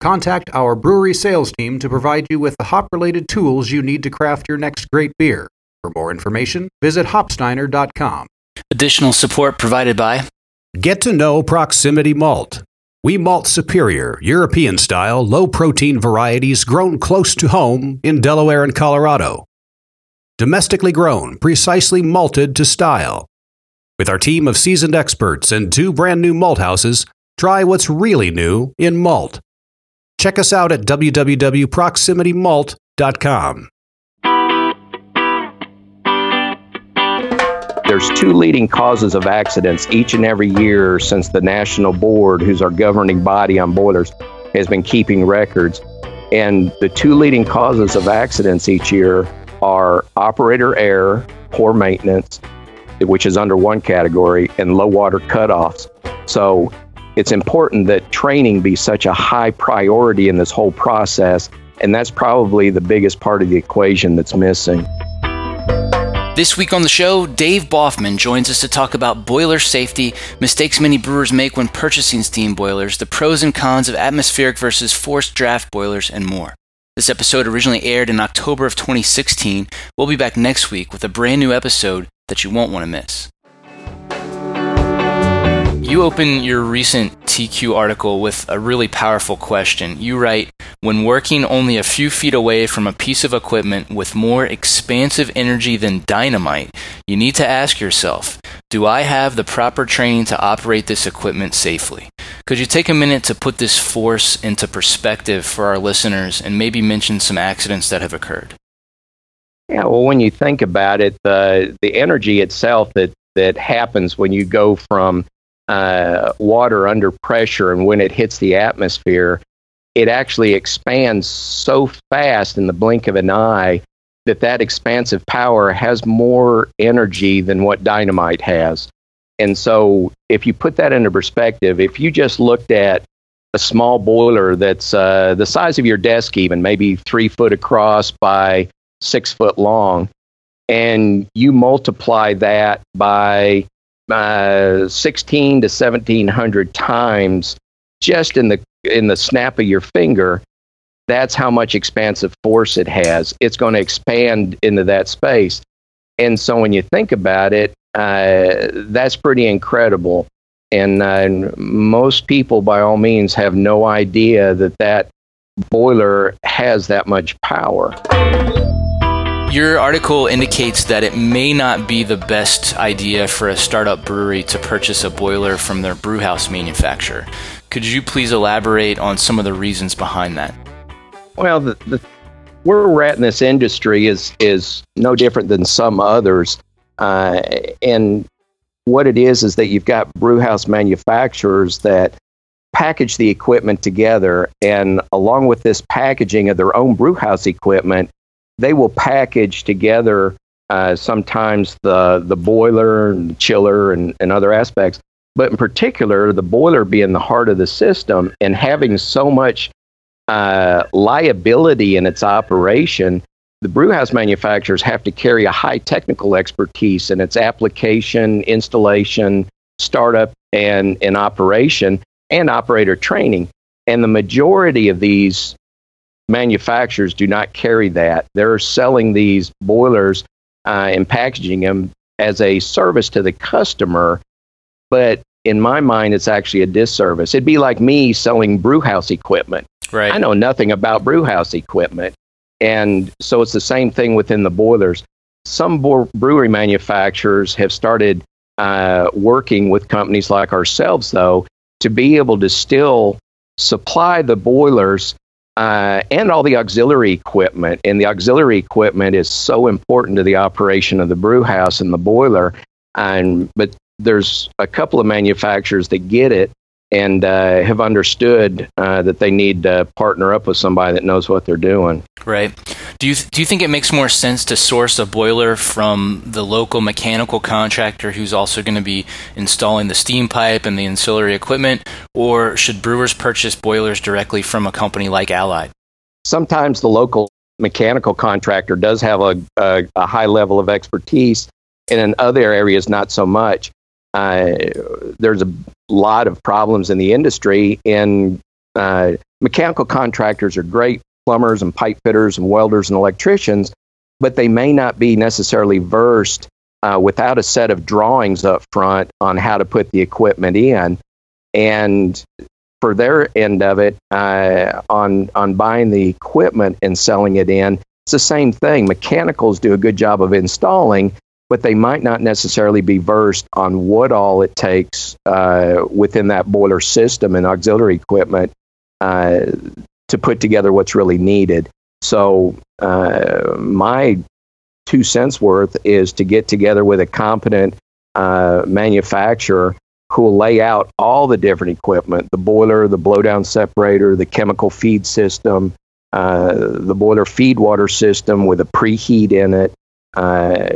Contact our brewery sales team to provide you with the hop related tools you need to craft your next great beer. For more information, visit hopsteiner.com. Additional support provided by Get to know Proximity Malt. We malt superior, European style, low protein varieties grown close to home in Delaware and Colorado. Domestically grown, precisely malted to style. With our team of seasoned experts and two brand new malt houses, try what's really new in malt. Check us out at www.proximitymalt.com. There's two leading causes of accidents each and every year since the National Board, who's our governing body on boilers, has been keeping records. And the two leading causes of accidents each year are operator error, poor maintenance, which is under one category, and low water cutoffs. So it's important that training be such a high priority in this whole process. And that's probably the biggest part of the equation that's missing. This week on the show, Dave Boffman joins us to talk about boiler safety, mistakes many brewers make when purchasing steam boilers, the pros and cons of atmospheric versus forced draft boilers, and more. This episode originally aired in October of 2016. We'll be back next week with a brand new episode that you won't want to miss. You open your recent TQ article with a really powerful question. You write When working only a few feet away from a piece of equipment with more expansive energy than dynamite, you need to ask yourself Do I have the proper training to operate this equipment safely? Could you take a minute to put this force into perspective for our listeners and maybe mention some accidents that have occurred? Yeah, well, when you think about it, the the energy itself that that happens when you go from uh, water under pressure and when it hits the atmosphere, it actually expands so fast in the blink of an eye that that expansive power has more energy than what dynamite has. And so, if you put that into perspective, if you just looked at a small boiler that's uh, the size of your desk, even maybe three foot across by six foot long, and you multiply that by uh, 16 to 1700 times just in the in the snap of your finger that's how much expansive force it has. It's going to expand into that space. And so when you think about it uh, that's pretty incredible. And uh, most people by all means have no idea that that boiler has that much power your article indicates that it may not be the best idea for a startup brewery to purchase a boiler from their brewhouse manufacturer. Could you please elaborate on some of the reasons behind that? Well, the, the, where we're at in this industry is is no different than some others, uh, and what it is is that you've got brewhouse manufacturers that package the equipment together, and along with this packaging of their own brewhouse equipment, they will package together uh, sometimes the the boiler and the chiller and, and other aspects, but in particular the boiler being the heart of the system and having so much uh, liability in its operation, the brewhouse manufacturers have to carry a high technical expertise in its application, installation, startup, and, and operation, and operator training. And the majority of these manufacturers do not carry that. They're selling these boilers uh, and packaging them as a service to the customer, but in my mind, it's actually a disservice. It'd be like me selling brewhouse equipment. Right. I know nothing about brewhouse equipment, and so it's the same thing within the boilers. Some brewery manufacturers have started uh, working with companies like ourselves, though, to be able to still supply the boilers uh, and all the auxiliary equipment. And the auxiliary equipment is so important to the operation of the brew house and the boiler. And but there's a couple of manufacturers that get it and uh, have understood uh, that they need to partner up with somebody that knows what they're doing. Right. Do you th- do you think it makes more sense to source a boiler from the local mechanical contractor who's also going to be installing the steam pipe and the ancillary equipment, or should brewers purchase boilers directly from a company like Allied? Sometimes the local mechanical contractor does have a, a, a high level of expertise, and in other areas, not so much. Uh, there's a lot of problems in the industry, and uh, mechanical contractors are great plumbers and pipe fitters and welders and electricians, but they may not be necessarily versed uh, without a set of drawings up front on how to put the equipment in. And for their end of it, uh, on on buying the equipment and selling it in, it's the same thing. Mechanicals do a good job of installing, but they might not necessarily be versed on what all it takes uh, within that boiler system and auxiliary equipment uh, to put together what's really needed. So, uh, my two cents worth is to get together with a competent uh, manufacturer who will lay out all the different equipment the boiler, the blowdown separator, the chemical feed system, uh, the boiler feed water system with a preheat in it, uh,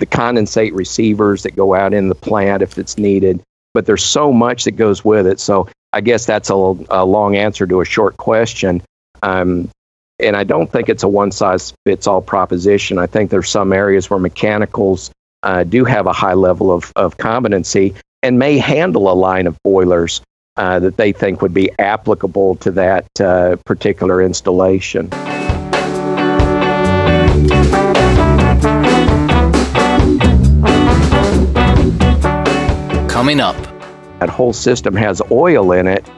the condensate receivers that go out in the plant if it's needed. But there's so much that goes with it. So I guess that's a, a long answer to a short question. Um, and I don't think it's a one size fits all proposition. I think there's some areas where mechanicals uh, do have a high level of, of competency and may handle a line of boilers uh, that they think would be applicable to that uh, particular installation. Coming up, that whole system has oil in it.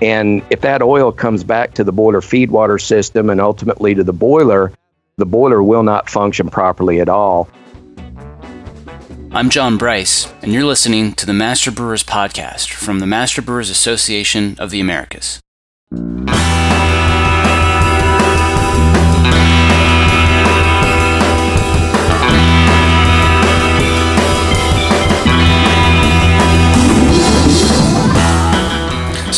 And if that oil comes back to the boiler feed water system and ultimately to the boiler, the boiler will not function properly at all. I'm John Bryce, and you're listening to the Master Brewers Podcast from the Master Brewers Association of the Americas.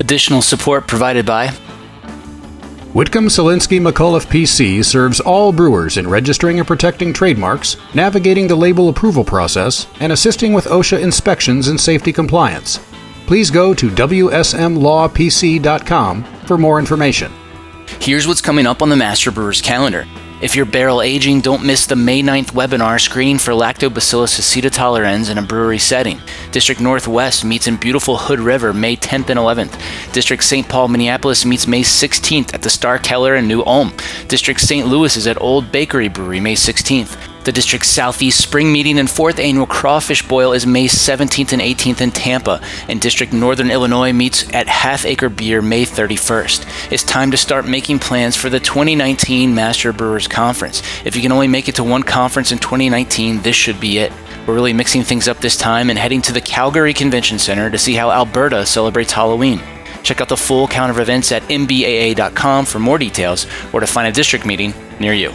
Additional support provided by Whitcomb Selinsky McAuliffe PC serves all brewers in registering and protecting trademarks, navigating the label approval process, and assisting with OSHA inspections and safety compliance. Please go to WSMLawPC.com for more information. Here's what's coming up on the Master Brewers calendar. If you're barrel aging, don't miss the May 9th webinar screening for Lactobacillus acetotolerans in a brewery setting. District Northwest meets in beautiful Hood River May 10th and 11th. District St. Paul, Minneapolis meets May 16th at the Starkeller in New Ulm. District St. Louis is at Old Bakery Brewery May 16th. The District Southeast Spring Meeting and 4th Annual Crawfish Boil is May 17th and 18th in Tampa, and District Northern Illinois meets at Half Acre Beer May 31st. It's time to start making plans for the 2019 Master Brewers Conference. If you can only make it to one conference in 2019, this should be it. We're really mixing things up this time and heading to the Calgary Convention Center to see how Alberta celebrates Halloween. Check out the full count of events at mbaa.com for more details or to find a district meeting near you.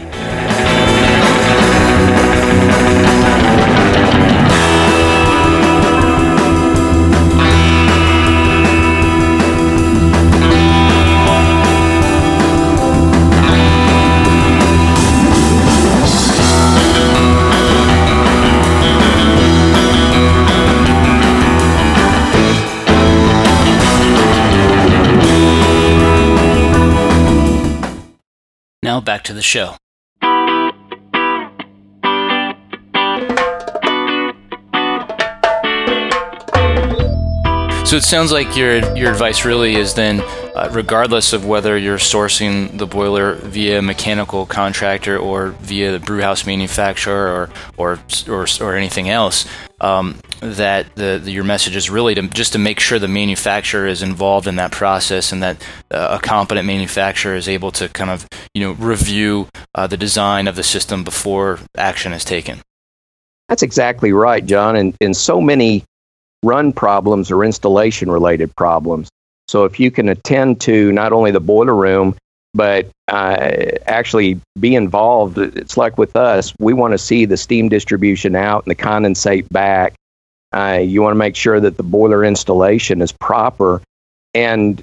to the show. So it sounds like your your advice really is then uh, regardless of whether you're sourcing the boiler via a mechanical contractor or via the brewhouse manufacturer or or or, or anything else, um, that the, the, your message is really to just to make sure the manufacturer is involved in that process and that uh, a competent manufacturer is able to kind of you know review uh, the design of the system before action is taken. That's exactly right, John. And, and so many run problems or installation related problems. So if you can attend to not only the boiler room, but uh, actually be involved, it's like with us, we want to see the steam distribution out and the condensate back. Uh, you want to make sure that the boiler installation is proper. And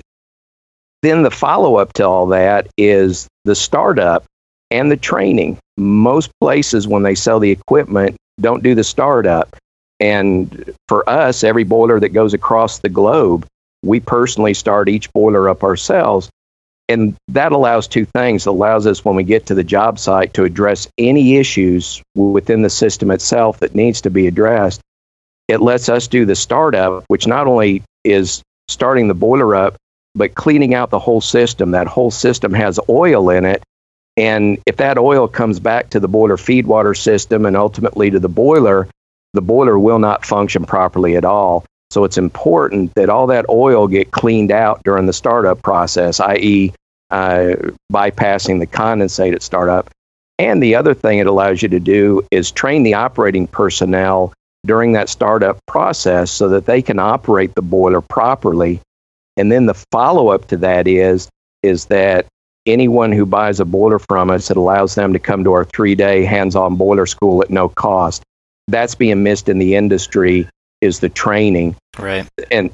then the follow up to all that is the startup and the training. Most places, when they sell the equipment, don't do the startup. And for us, every boiler that goes across the globe, we personally start each boiler up ourselves. And that allows two things. It allows us, when we get to the job site, to address any issues within the system itself that needs to be addressed. It lets us do the startup, which not only is starting the boiler up, but cleaning out the whole system. That whole system has oil in it. And if that oil comes back to the boiler feed water system and ultimately to the boiler, the boiler will not function properly at all. So it's important that all that oil get cleaned out during the startup process, i.e., uh, bypassing the condensate at startup. And the other thing it allows you to do is train the operating personnel during that startup process so that they can operate the boiler properly. And then the follow up to that is is that anyone who buys a boiler from us, it allows them to come to our three day hands on boiler school at no cost that's being missed in the industry is the training. Right. And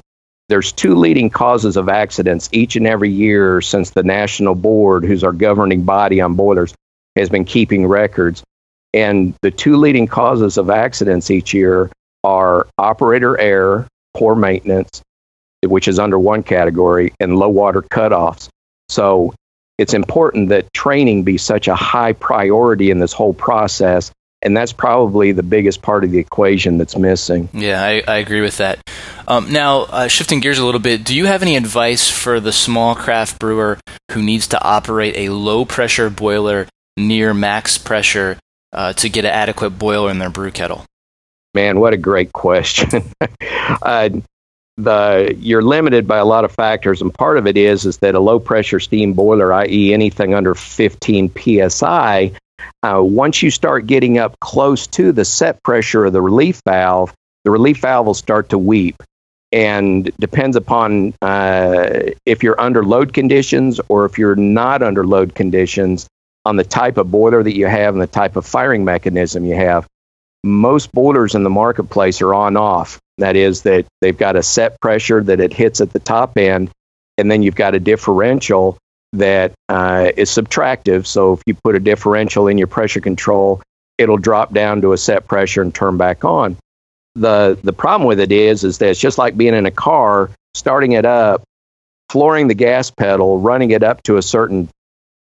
there's two leading causes of accidents each and every year since the national board, who's our governing body on boilers, has been keeping records. And the two leading causes of accidents each year are operator error, poor maintenance, which is under one category, and low water cutoffs. So it's important that training be such a high priority in this whole process and that's probably the biggest part of the equation that's missing. Yeah, I, I agree with that. Um, now, uh, shifting gears a little bit, do you have any advice for the small craft brewer who needs to operate a low pressure boiler near max pressure uh, to get an adequate boiler in their brew kettle? Man, what a great question. uh, the you're limited by a lot of factors, and part of it is is that a low pressure steam boiler, i.e., anything under 15 psi, uh, once you start getting up close to the set pressure of the relief valve, the relief valve will start to weep. And depends upon uh, if you're under load conditions or if you're not under load conditions on the type of boiler that you have and the type of firing mechanism you have. Most boilers in the marketplace are on off. That is, that they've got a set pressure that it hits at the top end, and then you've got a differential that uh, is subtractive. So if you put a differential in your pressure control, it'll drop down to a set pressure and turn back on. The the problem with it is is that it's just like being in a car, starting it up, flooring the gas pedal, running it up to a certain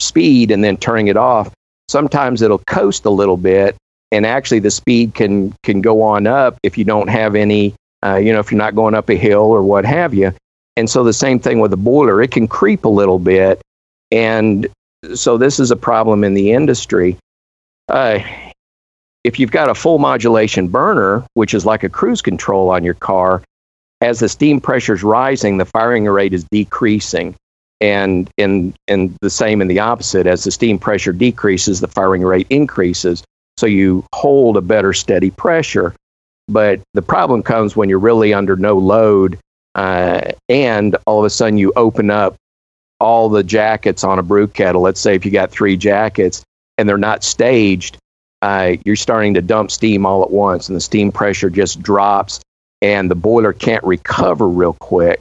speed and then turning it off. Sometimes it'll coast a little bit and actually the speed can can go on up if you don't have any uh, you know if you're not going up a hill or what have you and so the same thing with the boiler, it can creep a little bit. And so this is a problem in the industry. Uh, if you've got a full modulation burner, which is like a cruise control on your car, as the steam pressure is rising, the firing rate is decreasing. And, and, and the same in the opposite. As the steam pressure decreases, the firing rate increases. So you hold a better steady pressure. But the problem comes when you're really under no load uh, and all of a sudden you open up all the jackets on a brew kettle. Let's say if you got three jackets and they're not staged, uh, you're starting to dump steam all at once, and the steam pressure just drops, and the boiler can't recover real quick.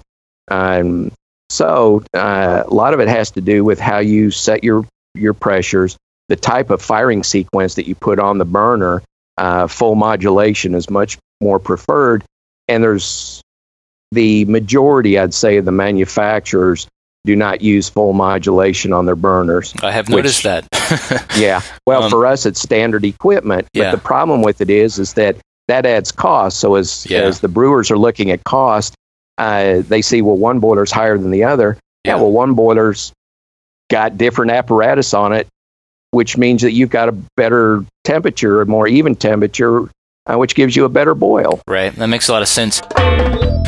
Um, so uh, a lot of it has to do with how you set your your pressures, the type of firing sequence that you put on the burner. Uh, full modulation is much more preferred, and there's the majority, I'd say, of the manufacturers do not use full modulation on their burners. I have noticed which, that. yeah. Well, um, for us, it's standard equipment. But yeah. the problem with it is, is that that adds cost. So as yeah. as the brewers are looking at cost, uh, they see well one boiler's higher than the other. Yeah. Yeah. well one boiler's got different apparatus on it, which means that you've got a better temperature, a more even temperature, uh, which gives you a better boil. Right. That makes a lot of sense.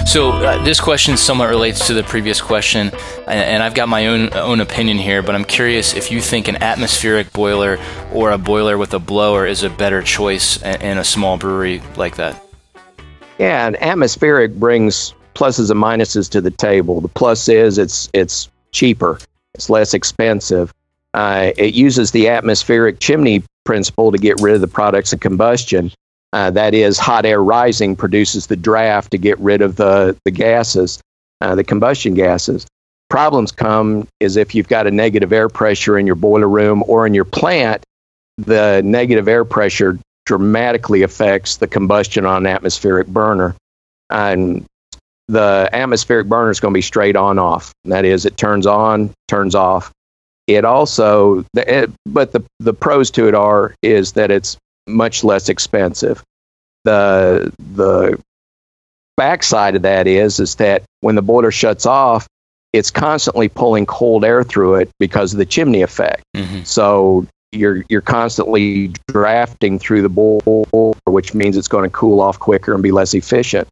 So uh, this question somewhat relates to the previous question, and, and I've got my own own opinion here. But I'm curious if you think an atmospheric boiler or a boiler with a blower is a better choice in, a small brewery like that. Yeah, and atmospheric brings pluses and minuses to the table. The plus is it's it's cheaper, it's less expensive. Uh, it uses the atmospheric chimney principle to get rid of the products of combustion. Uh, that is, hot air rising produces the draft to get rid of the the gases, uh, the combustion gases. Problems come is if you've got a negative air pressure in your boiler room or in your plant, the negative air pressure dramatically affects the combustion on an atmospheric burner. And the atmospheric burner is going to be straight on off. That is, it turns on, turns off. It also, it, but the, the pros to it are is that it's much less expensive. The the backside of that is is that when the boiler shuts off, it's constantly pulling cold air through it because of the chimney effect. hmm So you're you're constantly drafting through the boiler, which means it's going to cool off quicker and be less efficient.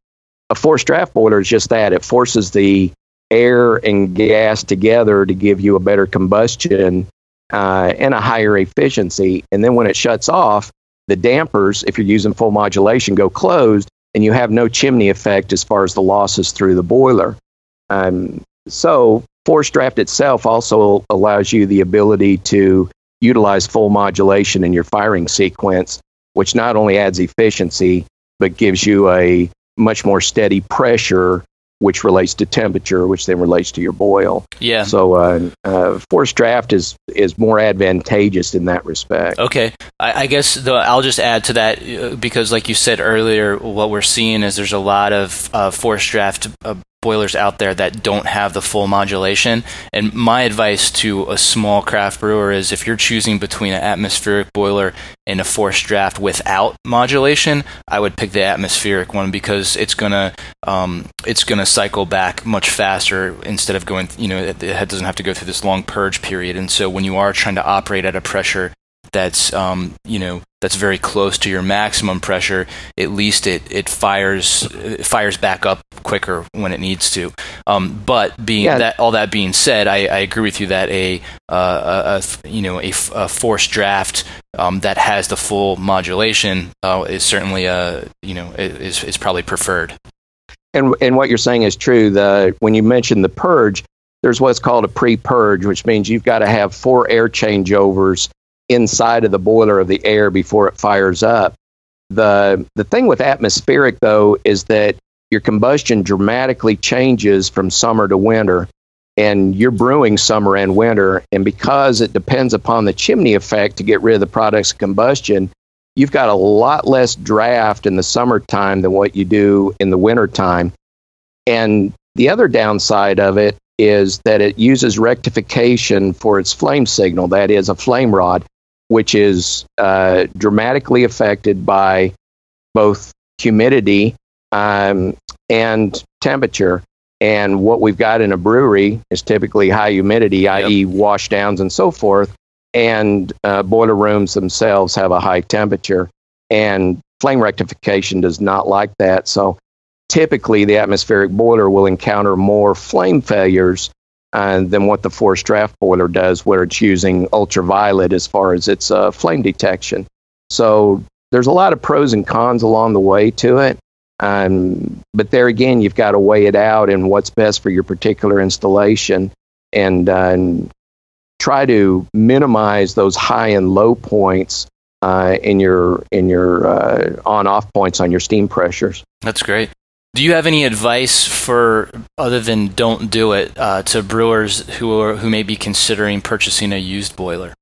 A forced draft boiler is just that. It forces the air and gas together to give you a better combustion uh, and a higher efficiency. And then when it shuts off, the dampers, if you're using full modulation, go closed, and you have no chimney effect as far as the losses through the boiler. Um, so forced draft itself also allows you the ability to utilize full modulation in your firing sequence, which not only adds efficiency, but gives you a much more steady pressure, which relates to temperature, which then relates to your boil. Yeah. So uh, uh, forced draft is, is more advantageous in that respect. Okay, I, I guess the, I'll just add to that uh, because, like you said earlier, what we're seeing is there's a lot of uh, forced draft uh, boilers out there that don't have the full modulation. And my advice to a small craft brewer is if you're choosing between an atmospheric boiler and a forced draft without modulation, I would pick the atmospheric one because it's gonna um, it's gonna cycle back much faster instead of going. You know, it, it doesn't have to go through this long purge period. And so when you are trying to operate at a pressure that's um, you know that's very close to your maximum pressure, at least it it fires it fires back up quicker when it needs to. Um, but being Yeah. that all that being said, I, I agree with you that a, uh, a, a you know a, a forced draft um, that has the full modulation uh, is certainly uh, you know is is probably preferred. And, and what you're saying is true. The, when you mentioned the purge, there's what's called a pre purge, which means you've got to have four air changeovers inside of the boiler of the air before it fires up. The, the thing with atmospheric, though, is that your combustion dramatically changes from summer to winter. And you're brewing summer and winter. And because it depends upon the chimney effect to get rid of the products of combustion, you've got a lot less draft in the summertime than what you do in the wintertime. And the other downside of it is that it uses rectification for its flame signal, that is, a flame rod, which is uh, dramatically affected by both humidity um, and temperature. And what we've got in a brewery is typically high humidity, i.e., washdowns and so forth. And uh, boiler rooms themselves have a high temperature. And flame rectification does not like that. So typically, the atmospheric boiler will encounter more flame failures uh, than what the forced draft boiler does, where it's using ultraviolet as far as its uh, flame detection. So there's a lot of pros and cons along the way to it. Um, but there again, you've got to weigh it out and what's best for your particular installation and, uh, and try to minimize those high and low points uh, in your, in your uh, on off points on your steam pressures. That's great. Do you have any advice for other than don't do it uh, to brewers who are who may be considering purchasing a used boiler?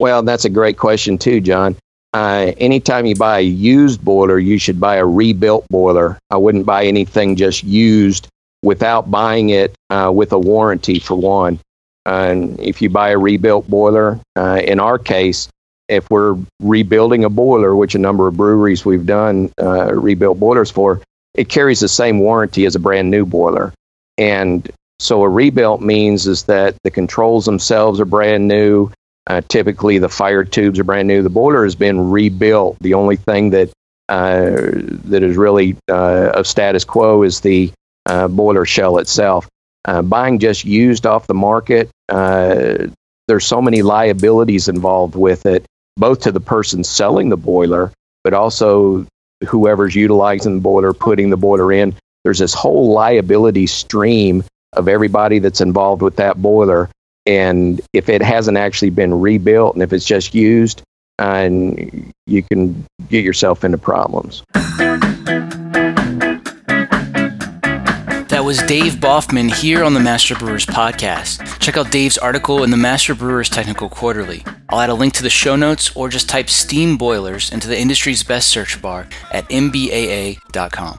Well, that's a great question too, John. Uh, anytime you buy a used boiler, you should buy a rebuilt boiler. I wouldn't buy anything just used without buying it uh, with a warranty for one. And if you buy a rebuilt boiler, uh, in our case, if we're rebuilding a boiler, which a number of breweries we've done uh, rebuilt boilers for, it carries the same warranty as a brand new boiler. And so a rebuilt means is that the controls themselves are brand new. Uh, typically, the fire tubes are brand new. The boiler has been rebuilt. The only thing that uh, that is really uh, of status quo is the uh, boiler shell itself. Uh, buying just used off the market, uh, there's so many liabilities involved with it, both to the person selling the boiler, but also whoever's utilizing the boiler, putting the boiler in. There's this whole liability stream of everybody that's involved with that boiler. And if it hasn't actually been rebuilt and if it's just used, and you can get yourself into problems. Was Dave Boffman here on the Master Brewers podcast. Check out Dave's article in the Master Brewers Technical Quarterly. I'll add a link to the show notes or just type steam boilers into the industry's best search bar at mbaa.com.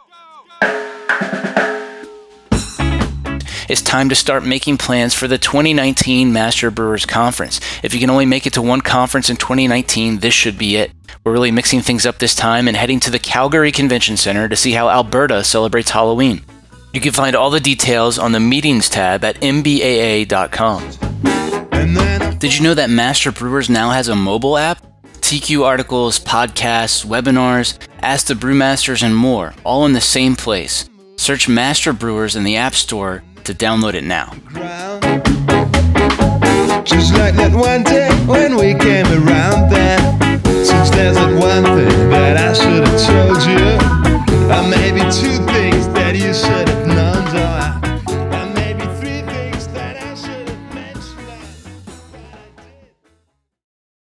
It's time to start making plans for the 2019 Master Brewers Conference. If you can only make it to one conference in 2019, this should be it. We're really mixing things up this time and heading to the Calgary Convention Center to see how Alberta celebrates Halloween. You can find all the details on the meetings tab at mbaa.com. Did you know that Master Brewers now has a mobile app? TQ articles, podcasts, webinars, Ask the Brewmasters, and more, all in the same place. Search Master Brewers in the App Store to download it now. Just like that one day when we came around there. Since there's that one thing that I should have told you, or maybe two things that you should